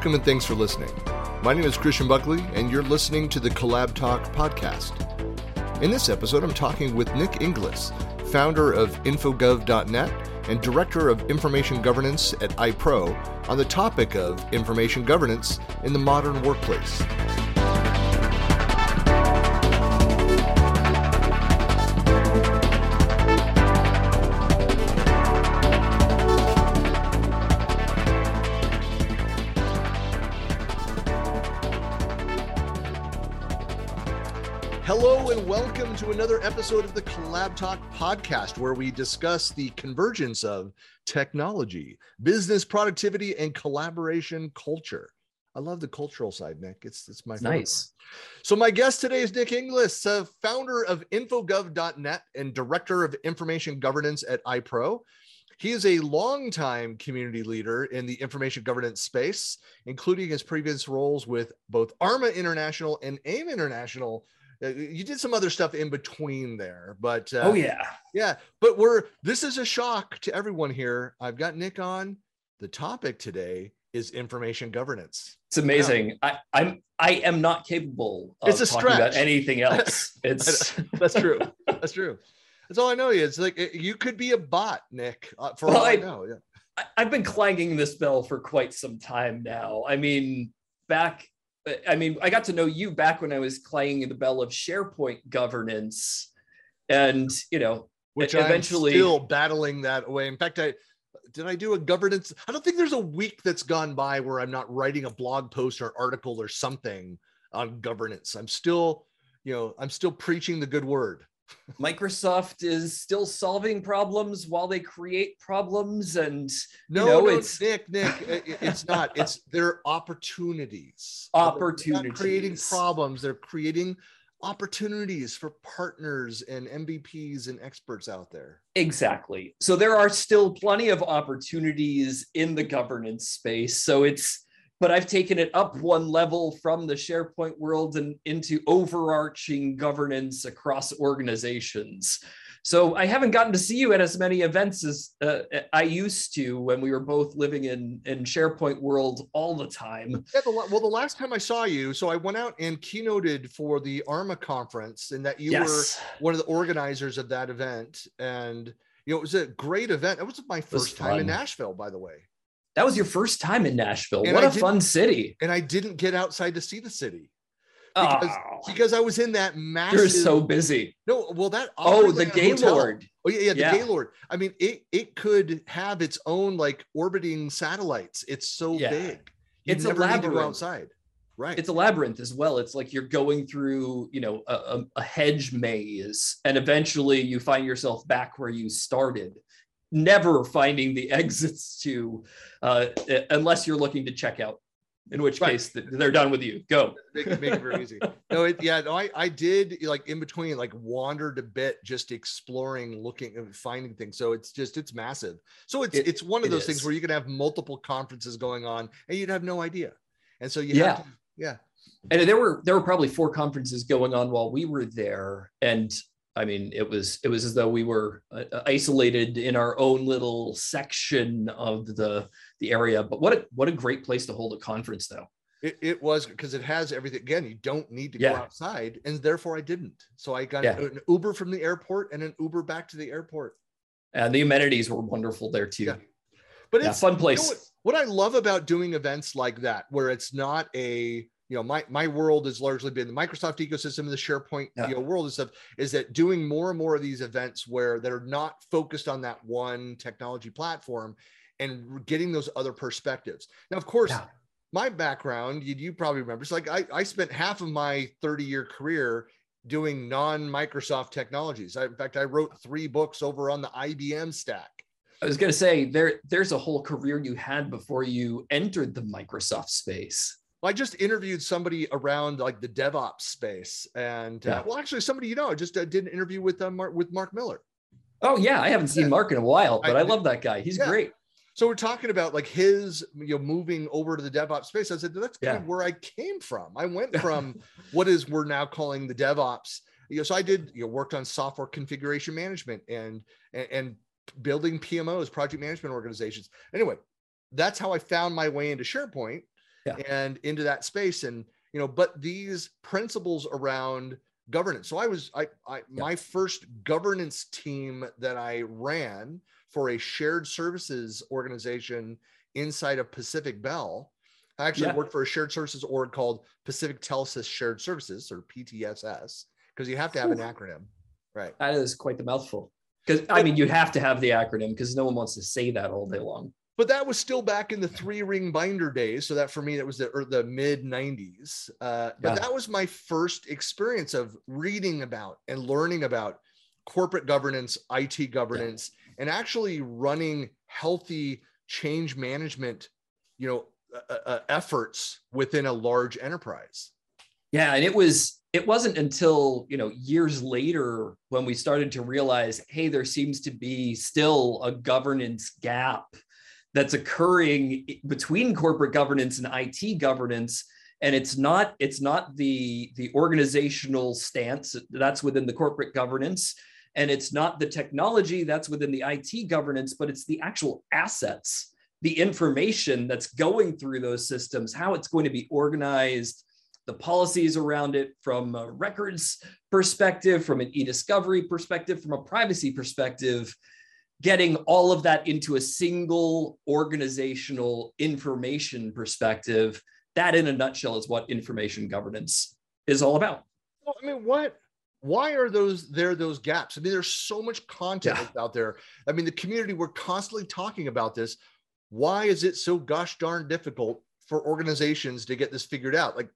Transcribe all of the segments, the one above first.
Welcome and thanks for listening. My name is Christian Buckley, and you're listening to the Collab Talk podcast. In this episode, I'm talking with Nick Inglis, founder of Infogov.net and Director of Information Governance at iPro, on the topic of information governance in the modern workplace. Another episode of the Collab Talk podcast, where we discuss the convergence of technology, business productivity, and collaboration culture. I love the cultural side, Nick. It's it's my favorite Nice. So my guest today is Nick Inglis, uh, founder of Infogov.net and director of information governance at iPro. He is a longtime community leader in the information governance space, including his previous roles with both Arma International and AIIM International. Uh, You did some other stuff in between there, but uh, oh yeah. yeah, but we're this is a shock to everyone here. I've got Nick on. The topic today is information governance. It's amazing. I, I'm I am not capable of It's a talking about anything else. It's That's true. That's true. That's all I know. It's like you could be a bot, Nick. Uh, for Well, all I I- know. Yeah. I've been clanging this bell for quite some time now. I mean, back I mean, I got to know you back when I was clanging the bell of SharePoint governance. And you know, Which eventually- I'm still battling that away. In fact, I did I do a governance. I don't think there's a week that's gone by where I'm not writing a blog post or article or something on governance. I'm still, you know, I'm still preaching the good word. Microsoft is still solving problems while they create problems. And No, know, no, it's- Nick, Nick, it's not. It's they're opportunities. Opportunities. Creating problems. They're creating opportunities for partners and MVPs and experts out there. Exactly. So there are still plenty of opportunities in the governance space. So it's, but I've taken it up one level from the SharePoint world and into overarching governance across organizations. So I haven't gotten to see you at as many events as uh, I used to when we were both living in in SharePoint world all the time. Yeah, the, well, the last time I saw you, so I went out and keynoted for the ARMA conference, and that you yes. were one of the organizers of that event. And you know, it was a great event. It was my was first time in. Nashville, by the way. That was your first time in Nashville. And what I a fun city. And I didn't get outside to see the city because, Oh, because I was in that massive. you're so busy. no, well, that Oh, the Gaylord. Hotel- Oh yeah, yeah, the Yeah. Gaylord. I mean, it it could have its own like orbiting satellites. It's so Yeah. big. You It's a never need to go labyrinth. outside. Right. it's a labyrinth as well. It's like you're going through, you know, a, a hedge maze, and eventually you find yourself back where you started, never finding the exits to, uh, unless you're looking to check out. In which Right. case, they're done with you. Go. make, it- make it very easy. No, it, yeah, no, I, I did like in between, like wandered a bit, just exploring, looking, and finding things. So it's just it's massive. So it's It- it's one of those things where you can have multiple conferences going on, and you'd have no idea. And so you Yeah. have to, yeah, and there were there were probably four conferences going on while we were there and i mean it was it was as though we were uh, isolated in our own little section of the the area but what a what a great place to hold a conference though it, it was because it has everything. Again, you don't need to go outside, and therefore I didn't. So I got Yeah. an Uber from the airport and an Uber back to the airport. and the amenities were wonderful there too Yeah. But yeah, it's fun you know place what, what I love about doing events like that, where it's not a you know my my world has largely been the Microsoft ecosystem, and the SharePoint Yeah. you know world and stuff, is that doing more and more of these events where they're not focused on that one technology platform and getting those other perspectives. Now, of course. Yeah. My background, you, you probably remember, it's like I, I spent half of my 30 year career doing non Microsoft technologies. I, in fact, I wrote three books over on the IBM stack. i was going to say there there's a whole career you had before you entered the microsoft space I just interviewed somebody around like the DevOps space, and uh, Yeah. well, actually, somebody you know, I just uh, did an interview with uh, Mark, with Mark Miller. oh yeah i haven't seen mark in a while but I- i, love that guy he's Yeah. great So we're talking about like his, you know, moving over to the DevOps space. I said that's kind Yeah. of where I came from. I went from what is we're now calling the DevOps. You know, so I did, you know, worked on software configuration management and and, and building PMOs, project management organizations. Anyway, that's how I found my way into SharePoint. Yeah. and into that space. And, you know, but these principles around governance. So I was, I, I, yeah. my first governance team that I ran for a shared services organization inside of Pacific Bell. I actually yeah. worked for a shared services org called Pacific Telesis Shared Services or PTSS because you have to have an acronym. Right. That is quite the mouthful. Because I mean, you have to have the acronym because no one wants to say that all day long. But that was still back in the three ring binder days. So that for me, that was the or the mid 90s. Uh, but yeah. that was my first experience of reading about and learning about corporate governance, IT governance, yeah. and actually running healthy change management, you know, uh, uh, efforts within a large enterprise. Yeah, and it was it wasn't until you know years later when we started to realize hey there seems to be still a governance gap that's occurring between corporate governance and IT governance. And it's not it's not the the organizational stance that's within the corporate governance. And it's not the technology that's within the IT governance but it's the actual assets the information that's going through those systems how it's going to be organized the policies around it from a records perspective, from an e-discovery perspective, from a privacy perspective, getting all of that into a single organizational information perspective. That, in a nutshell, is what information governance is all about. Well, I mean, what? Why are those there? Those gaps. I mean, there's so much content yeah. out there. I mean, the community we're constantly talking about this. Why is it so gosh darn difficult for organizations to get this figured out? Like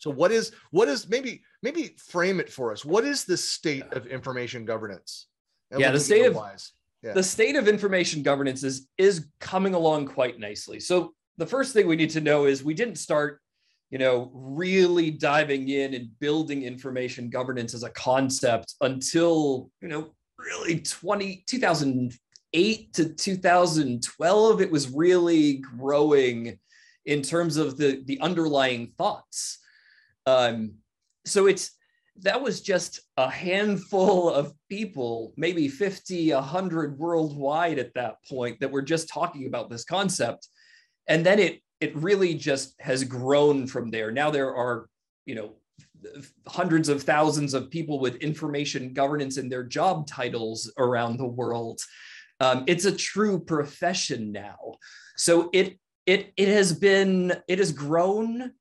so what is what is maybe maybe frame it for us? What is the state of information governance? yeah, the state of the state of information governance is is coming along quite nicely. So the first thing we need to know is we didn't start you know really diving in and building information governance as a concept until you know really 20 2008 to 2012 it was really growing in terms of the the underlying thoughts. Um, so it's that was just a handful of people, maybe 50, 100 worldwide at that point that were just talking about this concept. And then it it really just has grown from there. Now there are, you know, hundreds of thousands of people with information governance in their job titles around the world. Um, it's a true profession now. So it it it has been it has grown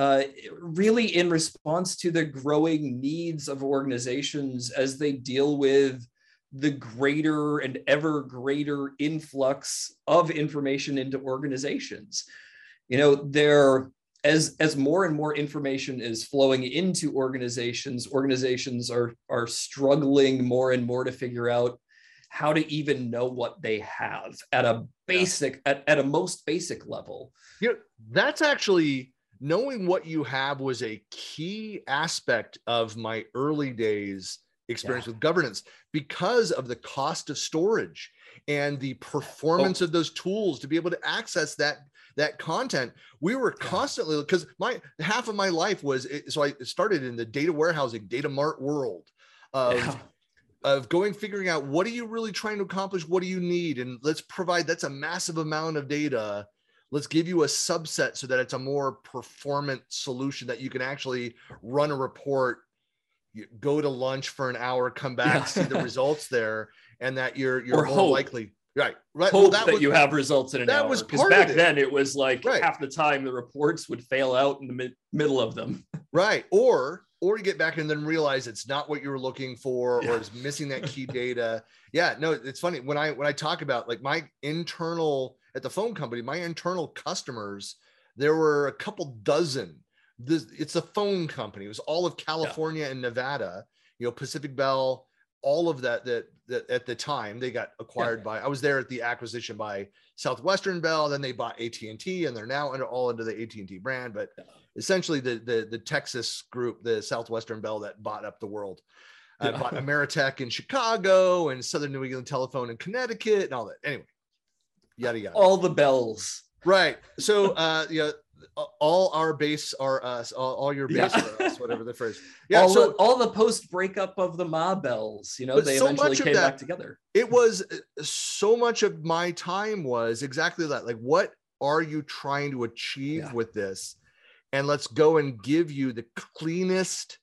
uh, really in response to the growing needs of organizations as they deal with the greater and ever greater influx of information into organizations. You know, there as as more and more information is flowing into organizations, organizations are are struggling more and more to figure out how to even know what they have at a basic yeah. at, at a most basic level. You know, that's actually knowing what you have was a key aspect of my early days experience yeah. with governance because of the cost of storage and the oh. performance oh. of those tools to be able to access that that content we were constantly because my half of my life was so i started in the data warehousing data mart world of yeah. of going figuring out what are you really trying to accomplish what do you need and let's provide that's a massive amount of data let's give you a subset so that it's a more performant solution that you can actually run a report go to lunch for an hour come back yeah. see the results there and that you're you're or more hope. likely right right hope well, that, that was, you have results in an that hour was because back then it was like right. half the time the reports would fail out in the mid- middle of them right or or you get back and then realize it's not what you were looking for yeah. or is missing that key data yeah no it's funny when i when i talk about like my internal at the phone company, my internal customers, there were a couple dozen. This, it's a phone company. It was all of California yeah. and Nevada. You know, Pacific Bell, all of that, that. That at the time they got acquired yeah. by. I was there at the acquisition by Southwestern Bell. Then they bought AT and they're now under all under the AT and T brand. But yeah. essentially, the the the Texas group, the Southwestern Bell, that bought up the world. Uh, bought Ameritech in Chicago and Southern New England Telephone in Connecticut and all that. Anyway, yada yada. All the bells. Right. So uh yeah, all our base are us, all, all your base yeah. are us, whatever the phrase. Yeah. All so the, all the post breakup of the Ma bells, you know, they so eventually came that, back together. It was uh, so much of my time was exactly that. Like what are you trying to achieve Yeah. with this? And let's go and give you the cleanest,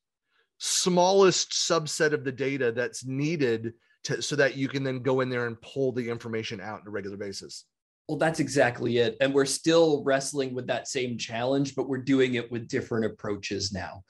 smallest subset of the data that's needed to, so that you can then go in there and pull the information out on a regular basis. Well, that's exactly it. And we're still wrestling with that same challenge, but we're doing it with different approaches now.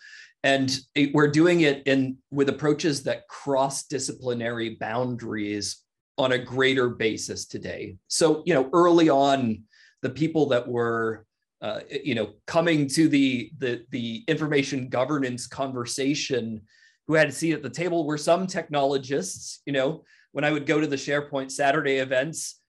And it- we're doing it in with approaches that cross disciplinary boundaries on a greater basis today. So, you know, early on, the people that were uh, you know coming to the the the information governance conversation who had a seat at the table were some technologists you know when i would go to the sharepoint saturday events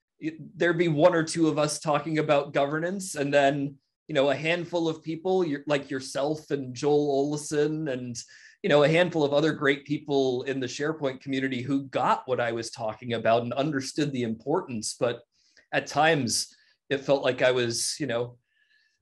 there'd be one or two of us talking about governance and then you know a handful of people like yourself and Joel Oleson and you know a handful of other great people in the sharepoint community who got what i was talking about and understood the importance. But at times it felt like i was you know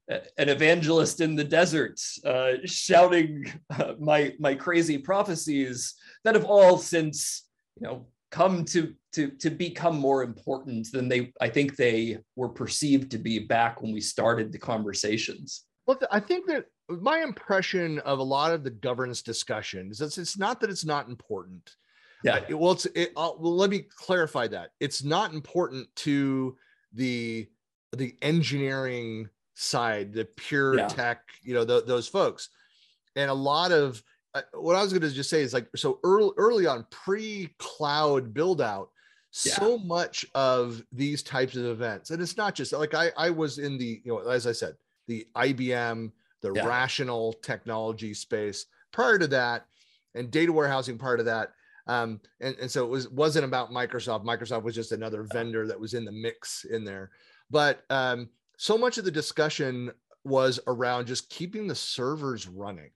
an evangelist in the desert uh, shouting uh, my my crazy prophecies that have all since you know come to to to become more important than they I think they were perceived to be back when we started the conversations. Well, I think that my impression of a lot of the governance discussion is that it's not that it's not important. Yeah, Uh, well, it's it, uh, well. Let me clarify that it's not important to the the engineering side, the pure Yeah. tech, you know, th- those folks, and a lot of uh, what I was going to just say is like so early early on pre cloud build out. So much of these types of events, and it's not just like I I was in the you know as I said the IBM the Yeah. rational technology space prior to that and data warehousing part of that um, and, and so it was wasn't about microsoft microsoft was just another vendor that was in the mix in there but um, so much of the discussion was around just keeping the servers running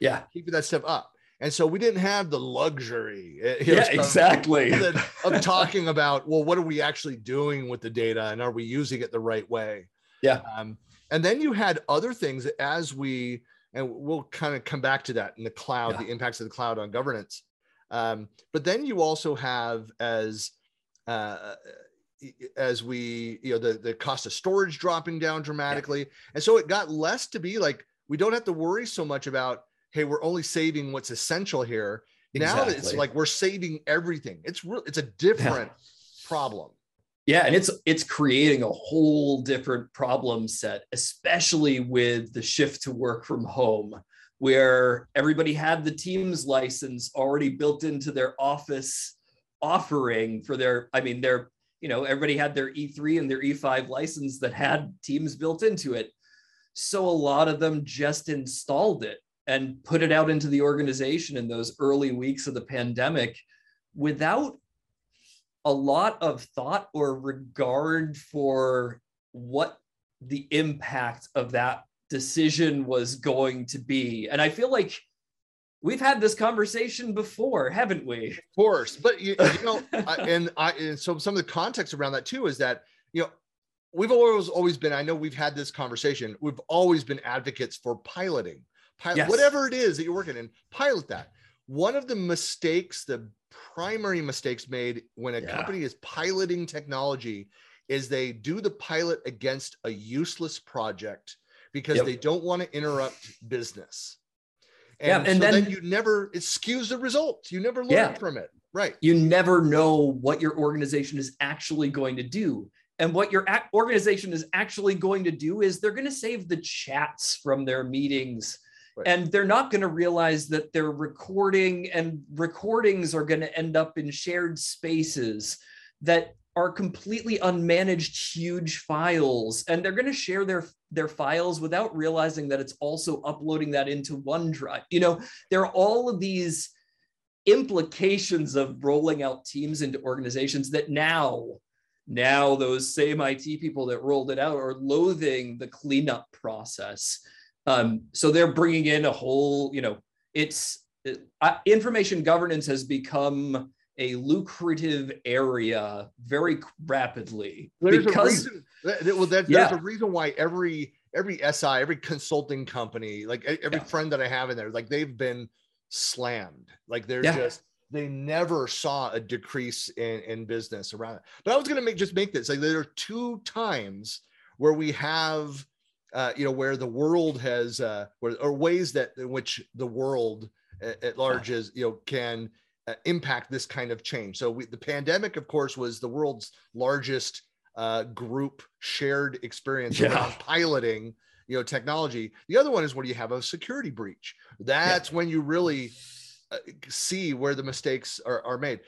yeah, keeping that stuff up and so we didn't have the luxury you know, yeah, exactly. that- of talking about well what are we actually doing with the data and are we using it the right way Yeah. um, and then you had other things as we and we'll kind of come back to that in the cloud Yeah. the impacts of the cloud on governance um, but then you also have as uh, as we you know the the cost of storage dropping down dramatically. And so it got less to be like we don't have to worry so much about hey we're only saving what's essential here. Now it's like we're saving everything. It's real it's a different problem. Yeah, and it's it's creating a whole different problem set, especially with the shift to work from home, where everybody had the Teams license already built into their office offering for their, I mean, their, you know, everybody had their E3 and their E5 license that had Teams built into it. So a lot of them just installed it and put it out into the organization in those early weeks of the pandemic without a lot of thought or regard for what the impact of that decision was going to be. And I feel like we've had this conversation before, haven't we? Of course, but you, you know, I, and I and so some of the context around that too is that you know we've always always been. I know we've had this conversation. We've always been advocates for piloting, pilot Yes. whatever it is that you're working in. Pilot that. One of the mistakes, the primary mistakes made when a Yeah. company is piloting technology, is they do the pilot against a useless project because Yep. they don't want to interrupt business. Yeah, And, and so then, then- you never it skews the results. You never learn Yeah. from it. Right. You never know what your organization is actually going to do. And what your organization is actually going to do is they're going to save the chats from their meetings. Right. And they're not going to realize that they're recording, and recordings are going to end up in shared spaces that are completely unmanaged huge files and they're going to share their their files without realizing that it's also uploading that into OneDrive. You know, there are all of these implications of rolling out teams into organizations that now now those same IT people that rolled it out are loathing the cleanup process. Um, so they're bringing in a whole, you know, it's uh, information governance has become a lucrative area very rapidly There's a because reason. that- that- well, that, Yeah. there's a reason why every every SI, every consulting company, like every Yeah. friend that I have in there, like they've been slammed. Like they're Yeah. just they never saw a decrease in in business around it. But I was gonna make just make this like there are two times where we have uh, you know where the world has uh, where, or ways that in which the world at, at large is you know can impact this kind of change. So we, the pandemic, of course, was the world's largest uh, group shared experience Yeah. around piloting you know technology. The other one is when you have a security breach. That's when you really uh, see where the mistakes are, are made.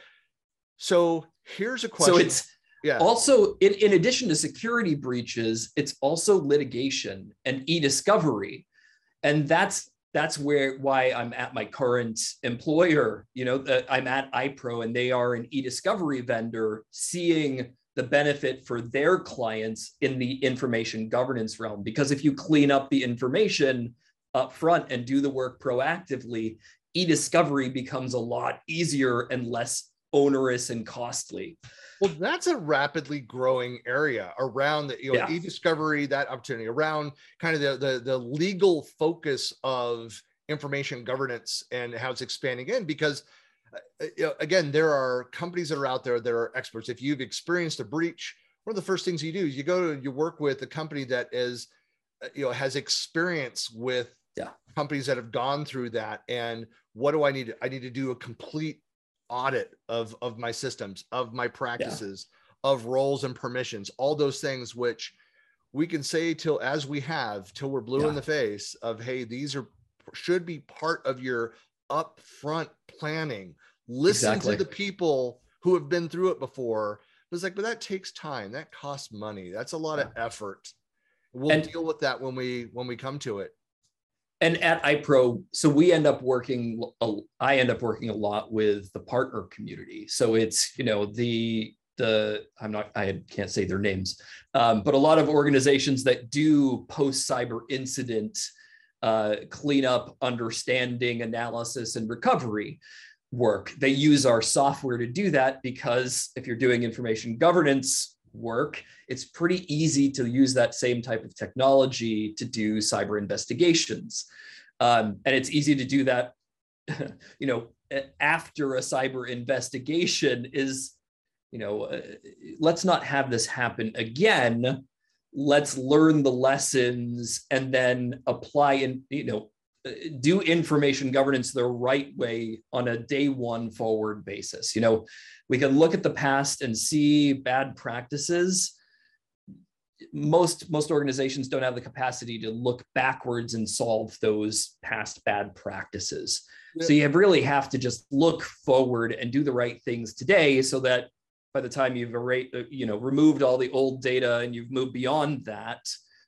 So here's a question. So it's yeah. also in, in addition to security breaches, it's also litigation and e-discovery. And that's that's where why I'm at my current employer. You know, uh, I'm at iPro and they are an e-discovery vendor seeing the benefit for their clients in the information governance realm. Because if you clean up the information up front and do the work proactively, e-discovery becomes a lot easier and less onerous and costly. Well, that's a rapidly growing area around the you know, Yeah. e-discovery, that opportunity around kind of the, the the legal focus of information governance and how it's expanding in because uh, you know, again, there are companies that are out there that are experts. If you've experienced a breach, one of the first things you do is you go to you work with a company that is uh, you know has experience with Yeah. companies that have gone through that and what do I need I need to do a complete audit of of my systems of my practices of roles and permissions all those things which we can say till as we have till we're blue Yeah. in the face of hey these are should be part of your upfront planning. Listen Exactly. to the people who have been through it before. It's like but that takes time. That costs money. That's a lot of effort. We'll And- deal with that when we when we come to it and at iPro, so we end up working. i end up working a lot with the partner community. So it's you know the the I'm not I can't say their names, um, but a lot of organizations that do post cyber incident uh, cleanup, understanding, analysis, and recovery work. They use our software to do that because if you're doing information governance work, it's pretty easy to use that same type of technology to do cyber investigations. Um, and it's easy to do that, you know, after a cyber investigation is, you know, uh, let's not have this happen again. Let's learn the lessons and then apply and, you know, do information governance the right way on a day one forward basis. You know, we can look at the past and see bad practices. Most most organizations don't have the capacity to look backwards and solve those past bad practices. So you really have to just look forward and do the right things today so that by the time you've you know removed all the old data and you've moved beyond that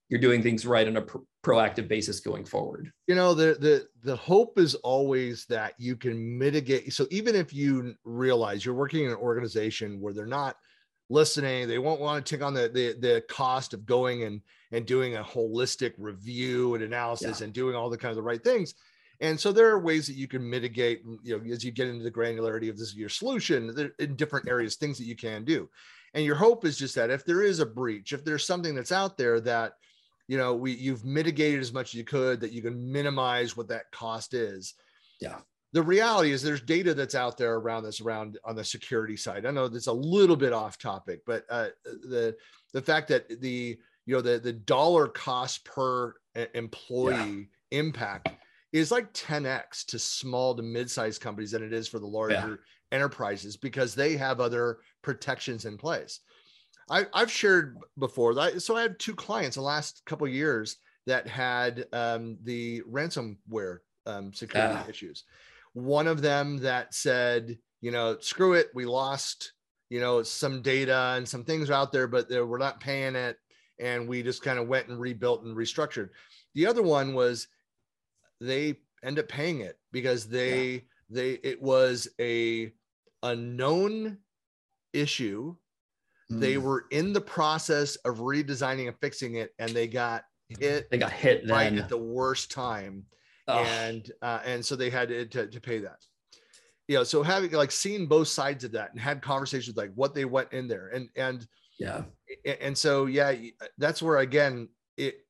you're doing things right on a proactive basis going forward. You know the the the hope is always that you can mitigate so even if you realize you're working in an organization where they're not listening they won't want to take on the the, the cost of going and and doing a holistic review and analysis Yeah. and doing all the kind of the right things. And so there are ways that you can mitigate you know as you get into the granularity of this your solution in different areas things that you can do. And your hope is just that if there is a breach if there's something that's out there that you know we you've mitigated as much as you could that you can minimize what that cost is. Yeah. the reality is there's data that's out there around this around on the security side. I know that's a little bit off topic but uh, the the fact that the you know the the dollar cost per e- employee impact is like 10x to small to mid-sized companies than it is for the larger enterprises because they have other protections in place I, I've shared before that. So I had two clients the last couple of years that had um, the ransomware um, security Ah. issues. One of them that said, you know, screw it, we lost, you know, some data and some things out there, but they, we're not paying it, and we just kind of went and rebuilt and restructured. The other one was they end up paying it because they they it was a a known issue they Mm. were in the process of redesigning and fixing it and they got hit they got hit right then. at the worst time. And uh, and so they had to, to, to pay that. You know so having like seen both sides of that and had conversations like what they went in there. And and yeah. and so yeah that's where again it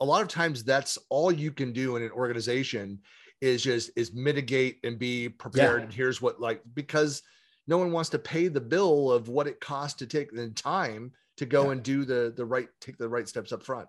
a lot of times that's all you can do in an organization is just is mitigate and be prepared. Yeah. and here's what like because no one wants to pay the bill of what it costs to take the time to go yeah. and do the the right take the right steps up front.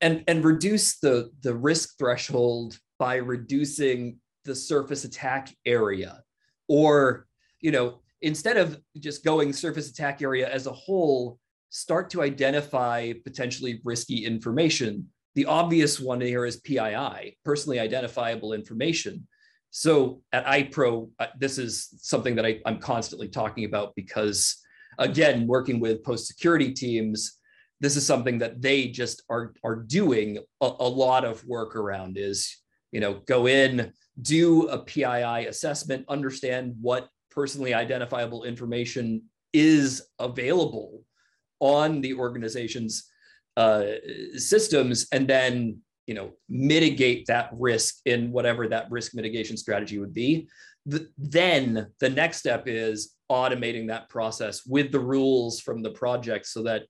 And and reduce the the risk threshold by reducing the surface attack area. Or you know instead of just going surface attack area as a whole start to identify potentially risky information. The obvious one here is pii personally identifiable information so at ipro uh, this is something that I, i'm constantly talking about because again working with post security teams this is something that they just are are doing a, a lot of work around is you know go in do a pii assessment understand what personally identifiable information is available on the organization's uh, systems and then you know mitigate that risk in whatever that risk mitigation strategy would be the, then the next step is automating that process with the rules from the project so that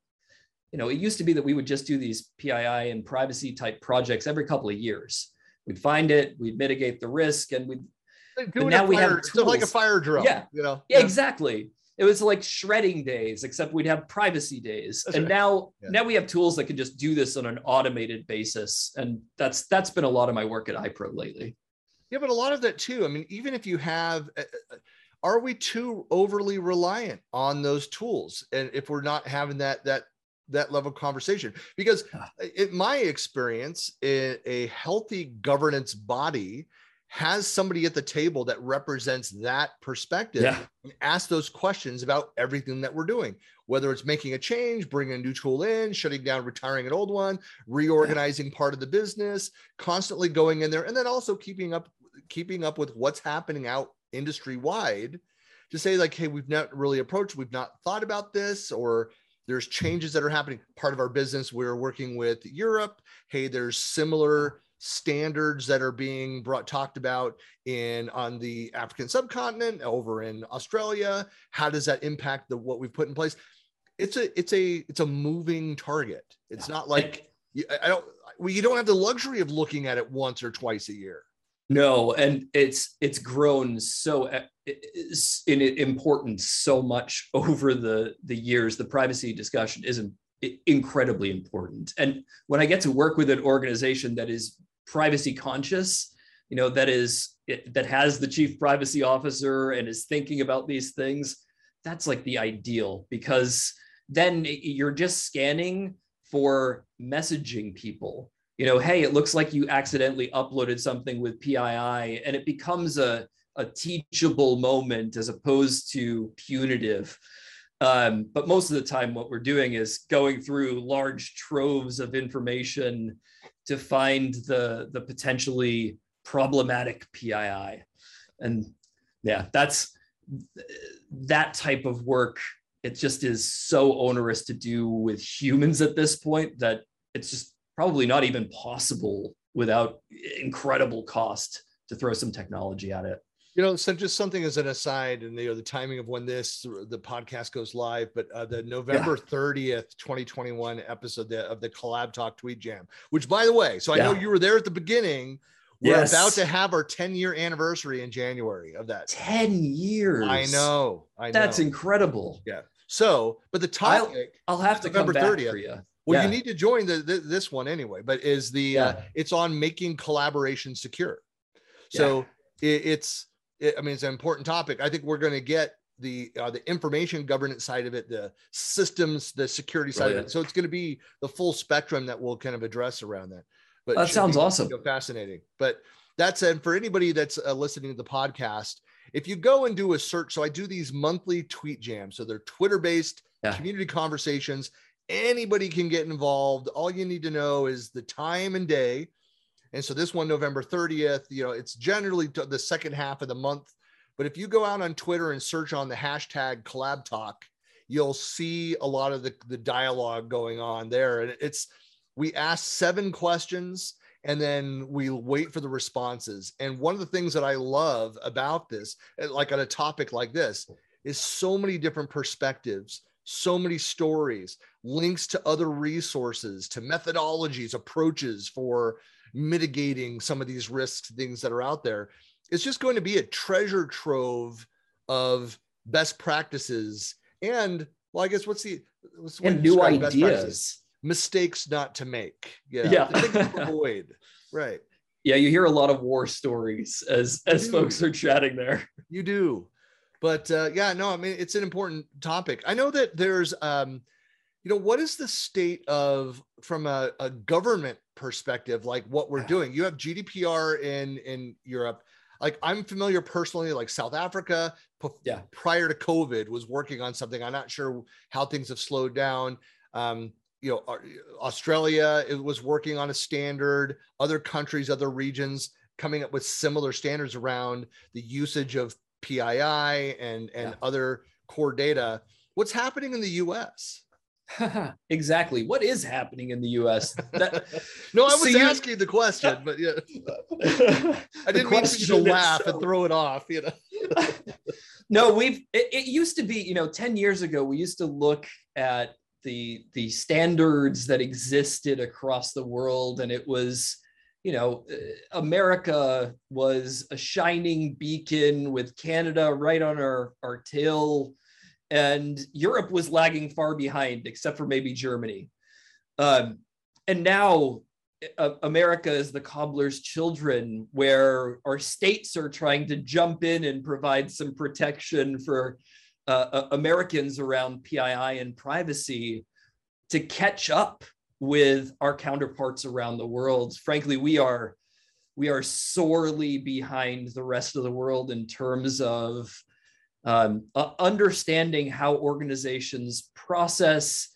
you know, it used to be that we would just do these PII and privacy type projects every couple of years. We'd find it, we'd mitigate the risk, and we'd. now we have tools. like a fire drill. Yeah, you know. Yeah, yeah, exactly. It was like shredding days, except we'd have privacy days. That's and right. now, yeah. now we have tools that can just do this on an automated basis, and that's that's been a lot of my work at iPro lately. Yeah, but a lot of that too. I mean, even if you have. Uh, uh are we too overly reliant on those tools and if we're not having that that that level of conversation because in my experience a healthy governance body has somebody at the table that represents that perspective yeah. and ask those questions about everything that we're doing whether it's making a change bringing a new tool in shutting down retiring an old one reorganizing yeah. part of the business constantly going in there and then also keeping up keeping up with what's happening out industry wide to say like hey we've not really approached we've not thought about this or there's changes that are happening part of our business we're working with europe hey there's similar standards that are being brought talked about in on the african subcontinent over in australia. How does that impact the what we've put in place? It's a it's a it's a moving target. It's not like i don't we you don't have the luxury of looking at it once or twice a year. No, and it's it's grown so in importance so much over the the years. The privacy discussion is incredibly important, and when I get to work with an organization that is privacy conscious, you know, that is that has the chief privacy officer and is thinking about these things, that's like the ideal because then you're just scanning for messaging people you know, hey, it looks like you accidentally uploaded something with PII, and it becomes a, a teachable moment as opposed to punitive. Um, but most of the time, what we're doing is going through large troves of information to find the, the potentially problematic PII. And yeah, that's that type of work. It just is so onerous to do with humans at this point that it's just probably not even possible without incredible cost to throw some technology at it. You know, so just something as an aside, and you know the timing of when this the podcast goes live, but uh, the November thirtieth, twenty twenty one episode of the Collab Talk Tweet Jam, which by the way, so I yeah. know you were there at the beginning. We're yes. about to have our 10 year anniversary in January of that. 10 years. I know. I know. That's incredible. Yeah. So, but the topic I'll, I'll have to November come back 30th, for you. Well, yeah. you need to join the, the, this one anyway, but is the uh, it's on making collaboration secure. So it, it's it, I mean it's an important topic. I think we're going to get the uh, the information governance side of it, the systems, the security side of it. So it's going to be the full spectrum that we'll kind of address around that. But that sounds be, awesome. You know, fascinating. But that said, for anybody that's uh, listening to the podcast, if you go and do a search, so I do these monthly tweet jams. So they're Twitter based yeah. community conversations Anybody can get involved. All you need to know is the time and day. And so this one, November 30th, you know, it's generally the second half of the month. But if you go out on Twitter and search on the hashtag collab talk, you'll see a lot of the, the dialogue going on there. And it's, we ask seven questions and then we wait for the responses. And one of the things that I love about this, eh, like on a topic like this, is so many different perspectives so many stories, links to other resources, to methodologies, approaches for mitigating some of these risks, things that are out there. It's just going to be a treasure trove of best practices. And well, I guess what's the and new ideas. mistakes not to make. Yeah, yeah. to avoid. Right. Yeah you hear a lot of war stories as as folks are chatting there. You do. But uh, yeah no i mean it's an important topic. I know that there's um you know what is the state of from a, a government perspective like what we're doing. You have gdpr in in europe. Like i'm familiar personally like south africa yeah. prior to covid was working on something. I'm not sure how things have slowed down. Um, you know australia it was working on a standard. Other countries other regions coming up with similar standards around the usage of pii and and yeah. other core data. What's happening in the us exactly. What is happening in the us that, no i was so asking the question but yeah. I didn't mean to laugh so... and throw it off you know. No we've it, it used to be you know 10 years ago we used to look at the the standards that existed across the world and it was you know uh, america was a shining beacon with canada right on our our tail and europe was lagging far behind except for maybe germany um, and now uh, america is the cobbler's children where our states are trying to jump in and provide some protection for uh, uh, Americans around PII and privacy to catch up with our counterparts around the world. Frankly, we are we are sorely behind the rest of the world in terms of um, uh, understanding how organizations process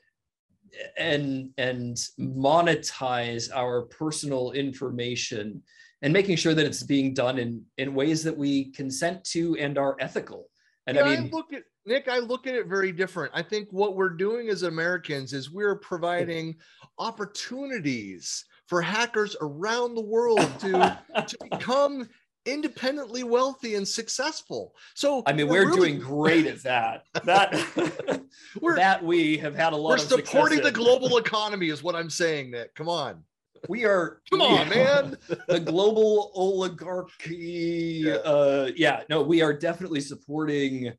and and monetize our personal information and making sure that it's being done in in ways that we consent to and are ethical and yeah, I mean, I look at Nick, I look at it very different. I think what we're doing as Americans is we're providing opportunities for hackers around the world to, to become independently wealthy and successful. So I mean, we're, we're really... doing great at that. That we're, that we have had a lot. We're supporting the global economy, is what I'm saying. Nick, come on. We are. Come on, man. the global oligarchy. Yeah. Uh, yeah, no, we are definitely supporting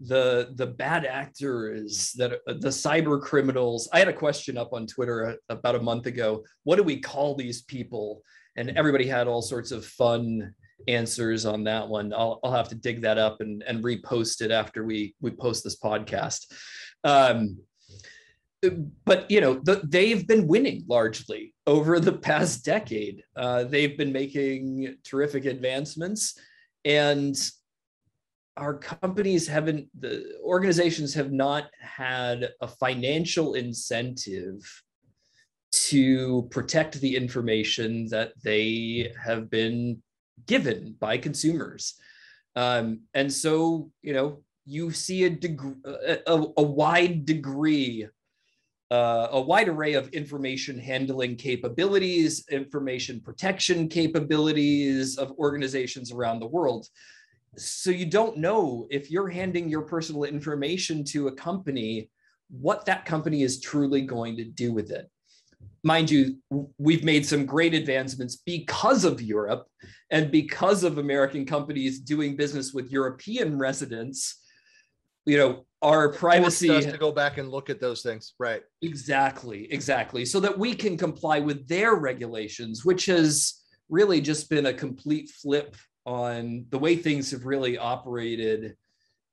the the bad actors that the cyber criminals i had a question up on twitter about a month ago what do we call these people and everybody had all sorts of fun answers on that one. I'll, I'll have to dig that up and, and repost it after we we post this podcast. Um, but you know the, they've been winning largely over the past decade. Uh, they've been making terrific advancements and our companies haven't the organizations have not had a financial incentive to protect the information that they have been given by consumers. Um, and so you know you see a, deg- a, a wide degree uh, a wide array of information handling capabilities information protection capabilities of organizations around the world. So you don't know if you're handing your personal information to a company what that company is truly going to do with it mind you we've made some great advancements because of europe and because of american companies doing business with european residents. You know our privacy to go back and look at those things. Right. Exactly exactly. So that we can comply with their regulations which has really just been a complete flip on the way things have really operated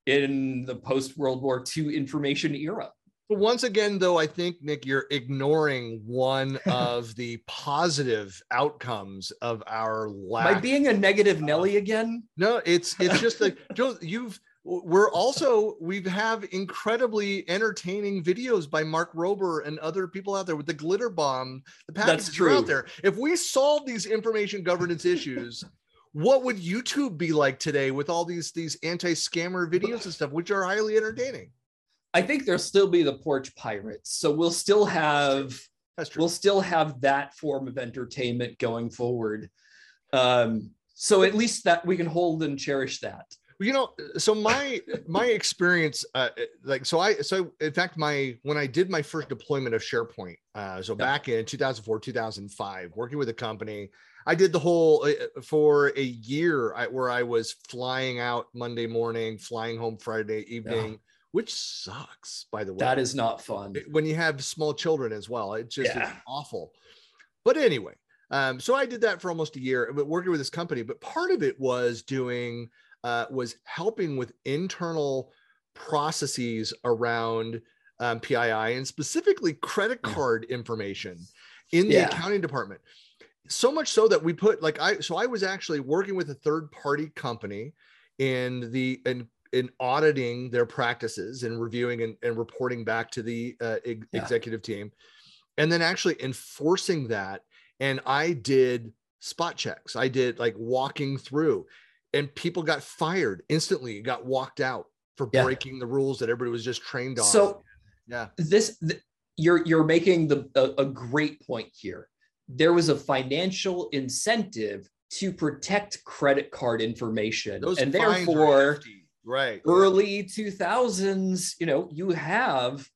in the post World War II information era. Once again, though, I think Nick, you're ignoring one of the positive outcomes of our lack. By being a negative uh, Nelly again? No, it's it's just like Joe, you've we're also we have incredibly entertaining videos by Mark Rober and other people out there with the glitter bomb. The packages are out there. If we solve these information governance issues, what would YouTube be like today with all these these anti-scammer videos and stuff, which are highly entertaining? I think there'll still be the porch pirates. So we'll still have That's true. we'll still have that form of entertainment going forward. Um, so at least that we can hold and cherish that you know so my my experience uh, like so i so in fact my when i did my first deployment of sharepoint uh, so back in 2004 2005 working with a company I did the whole uh, for a year I, where I was flying out Monday morning, flying home Friday evening, yeah. Which sucks, by the way. That is not fun. When you have small children as well, it's just yeah. awful. But anyway, um, so I did that for almost a year, but working with this company. But part of it was doing uh, was helping with internal processes around um, PII and specifically credit card information in the yeah. accounting department. So much so that we put like I so I was actually working with a third party company in the in in auditing their practices and reviewing and, and reporting back to the uh, ex- yeah. executive team. And then actually enforcing that and i did spot checks. I did like walking through and people got fired instantly got walked out for yeah. breaking the rules that everybody was just trained on. So yeah. this th- you're you're making the a, a great point here. There was a financial incentive to protect credit card information Those and therefore right early 2000s you know you have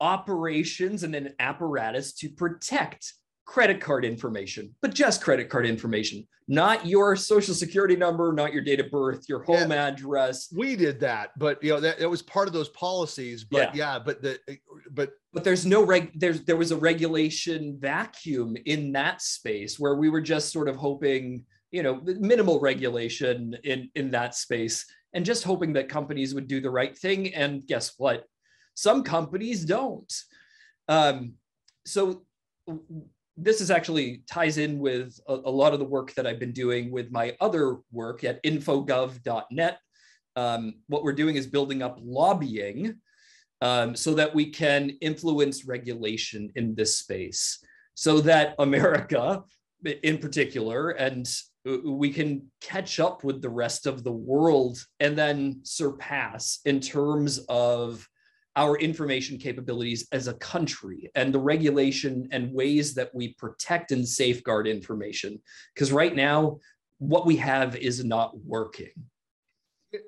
operations and an apparatus to protect credit card information but just credit card information not your social security number not your date of birth your home yeah, address. We did that but you know that, that was part of those policies but yeah, yeah but the eh, but but there's no reg there's there was a regulation vacuum in that space where we were just sort of hoping you know minimal regulation in in that space and just hoping that companies would do the right thing. And guess what? Some companies don't. Um, so this is actually ties in with a, a, lot of the work that i've been doing with my other work at infogov.net um, what we're doing is building up lobbying um, so that we can influence regulation in this space so that america in particular and we can catch up with the rest of the world and then surpass in terms of our information capabilities as a country and the regulation and ways that we protect and safeguard information. Because right now, what we have is not working.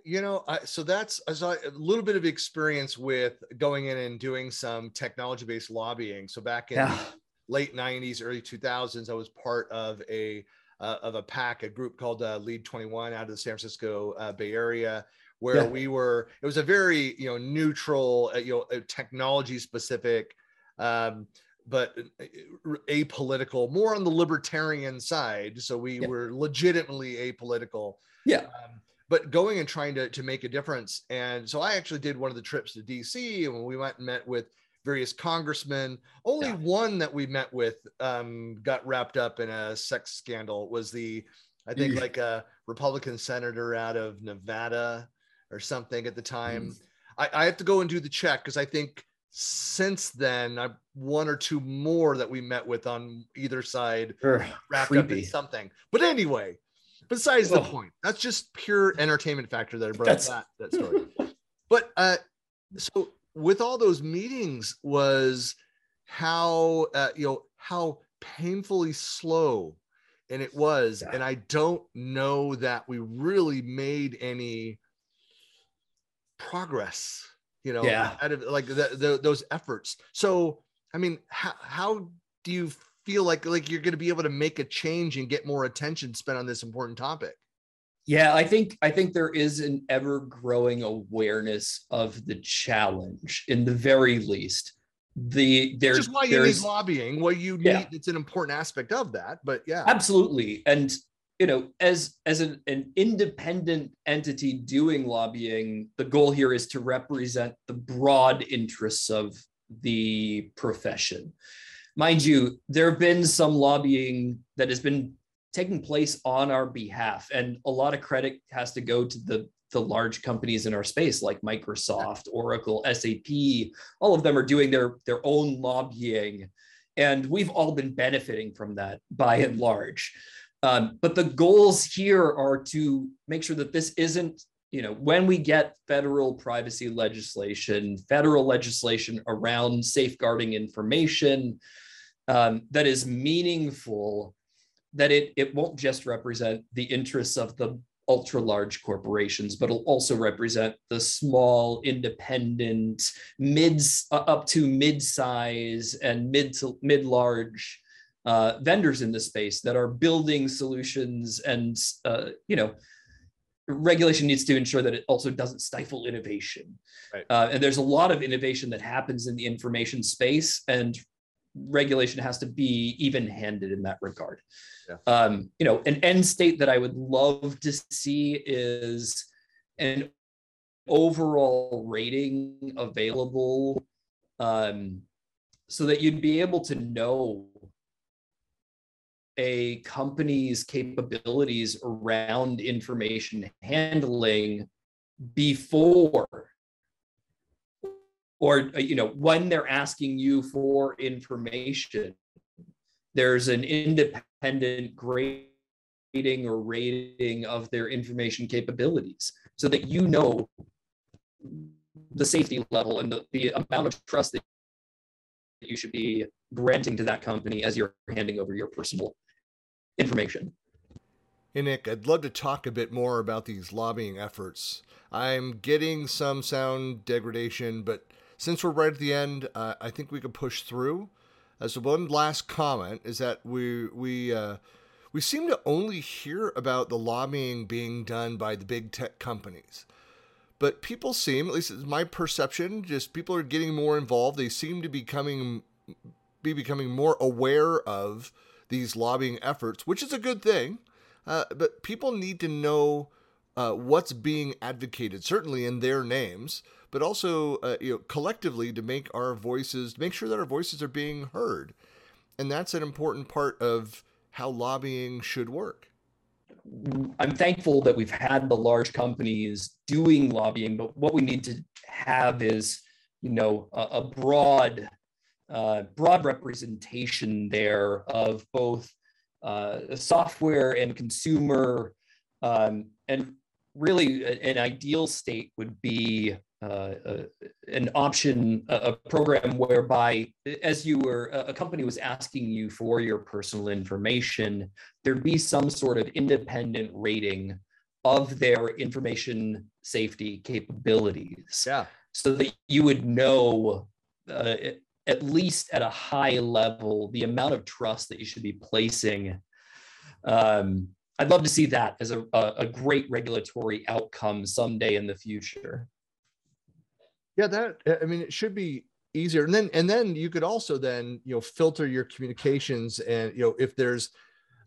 You know, I, so that's a little bit of experience with going in and doing some technology based lobbying. So back in yeah. late 90s, early 2000s, I was part of a uh, of a pack, a group called uh, Lead 21 out of the San Francisco uh, Bay Area, where yeah. we were. It was a very you know neutral, uh, you know, technology specific, um, but uh, apolitical, more on the libertarian side. So we yeah. were legitimately apolitical. Yeah. Um, but going and trying to, to make a difference. And so I actually did one of the trips to DC and we went and met with various congressmen. Only yeah. one that we met with um, got wrapped up in a sex scandal. It was the, I think, like a Republican senator out of Nevada or something at the time. Mm. I, I have to go and do the check because I think since then, I one or two more that we met with on either side wrapped creepy. up in something. But anyway, besides the point, that's just pure entertainment factor that I brought that that story. but uh, so with all those meetings was how uh, you know how painfully slow and it was. Yeah. and i don't know that we really made any progress you know yeah. out of like the, the, those efforts. So i mean how, how do you feel like like you're going to be able to make a change and get more attention spent on this important topic yeah, I think I think there is an ever growing awareness of the challenge, in the very least. The there's just why you need lobbying. Well, you yeah. need it's an important aspect of that, but yeah, absolutely. And you know, as as an, an independent entity doing lobbying, the goal here is to represent the broad interests of the profession. Mind you, there have been some lobbying that has been taking place on our behalf. And a lot of credit has to go to the, the large companies in our space like Microsoft, Oracle, SAP. All of them are doing their, their own lobbying. And we've all been benefiting from that by and large. Um, but the goals here are to make sure that this isn't, you know, when we get federal privacy legislation, federal legislation around safeguarding information um, that is meaningful that it, it won't just represent the interests of the ultra large corporations, but it'll also represent the small, independent, mids uh, up to mid size and mid to mid large uh, vendors in the space that are building solutions and uh, you know regulation needs to ensure that it also doesn't stifle innovation. Right. Uh, and there's a lot of innovation that happens in the information space, and regulation has to be even-handed in that regard. Yeah. Um, you know, an end state that I would love to see is an overall rating available um, so that you'd be able to know a company's capabilities around information handling before or uh, you know when they're asking you for information there's an independent grading or rating of their information capabilities so that you know the safety level and the, the amount of trust that you should be granting to that company as you're handing over your personal information. Hey, Nick, I'd love to talk a bit more about these lobbying efforts. I'm getting some sound degradation, but since we're right at the end, uh, I think we could push through. As uh, one last comment is that we we uh, we seem to only hear about the lobbying being done by the big tech companies, but people seem, at least it's my perception, just people are getting more involved. They seem to be becoming be becoming more aware of these lobbying efforts, which is a good thing. Uh, but people need to know uh, what's being advocated, certainly in their names, but also uh, you know collectively to make our voices, make sure that our voices are being heard, and that's an important part of how lobbying should work. I'm thankful that we've had the large companies doing lobbying, but what we need to have is, you know, a, a broad uh, broad representation there of both uh, software and consumer. Um, and really, an ideal state would be uh, an option, a, program whereby, as you were, a company was asking you for your personal information, there'd be some sort of independent rating of their information safety capabilities. Yeah. So that you would know uh, at least at a high level, the amount of trust that you should be placing. Um, I'd love to see that as a, a, great regulatory outcome someday in the future. Yeah, that I mean, it should be easier, and then and then you could also then you know filter your communications, and you know if there's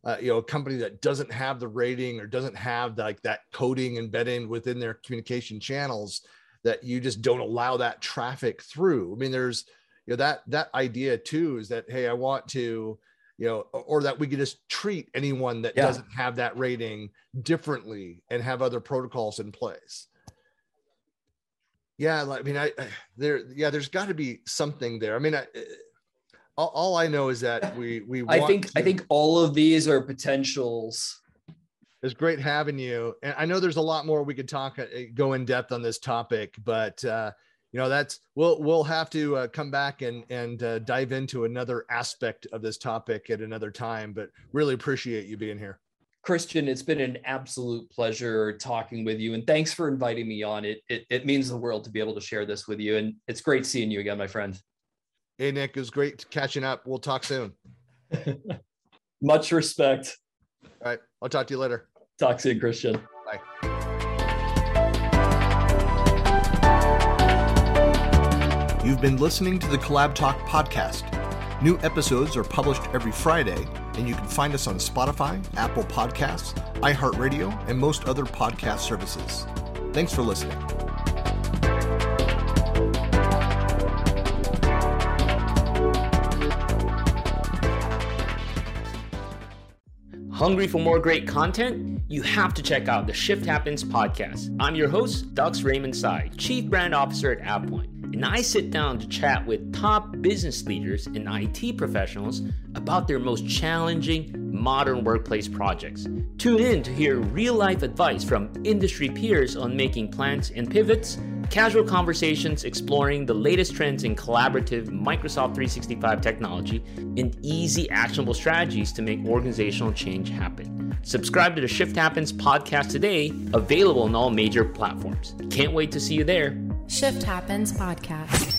uh, you know a company that doesn't have the rating or doesn't have like that coding embedded within their communication channels, that you just don't allow that traffic through. I mean, there's you know that that idea too is that hey i want to you know or that we could just treat anyone that yeah. doesn't have that rating differently and have other protocols in place yeah i mean i, I there yeah there's got to be something there. I mean I, all, all i know is that we we i think to, i think all of these are potentials. It's great having you and i know there's a lot more we could talk uh, go in depth on this topic but uh you know that's we'll we'll have to uh, come back and and uh, dive into another aspect of this topic at another time but really appreciate you being here christian it's been an absolute pleasure talking with you and thanks for inviting me on. It it, it means the world to be able to share this with you and it's great seeing you again my friend. Hey nick it was great catching up. We'll talk soon. Much respect. All right i'll talk to you later. Talk soon christian. Bye. You've been listening to the Collab Talk podcast. New episodes are published every Friday, and you can find us on Spotify, Apple Podcasts, iHeartRadio, and most other podcast services. Thanks for listening. Hungry for more great content? You have to check out the Shift Happens podcast. I'm your host, Dux Raymond Sy, Chief Brand Officer at AvePoint and I sit down to chat with top business leaders and IT professionals about their most challenging modern workplace projects. Tune in to hear real life advice from industry peers on making plans and pivots, casual conversations exploring the latest trends in collaborative Microsoft 365 technology, and easy actionable strategies to make organizational change happen. Subscribe to the Shift Happens podcast today, available on all major platforms. Can't wait to see you there. Shift Happens Podcast.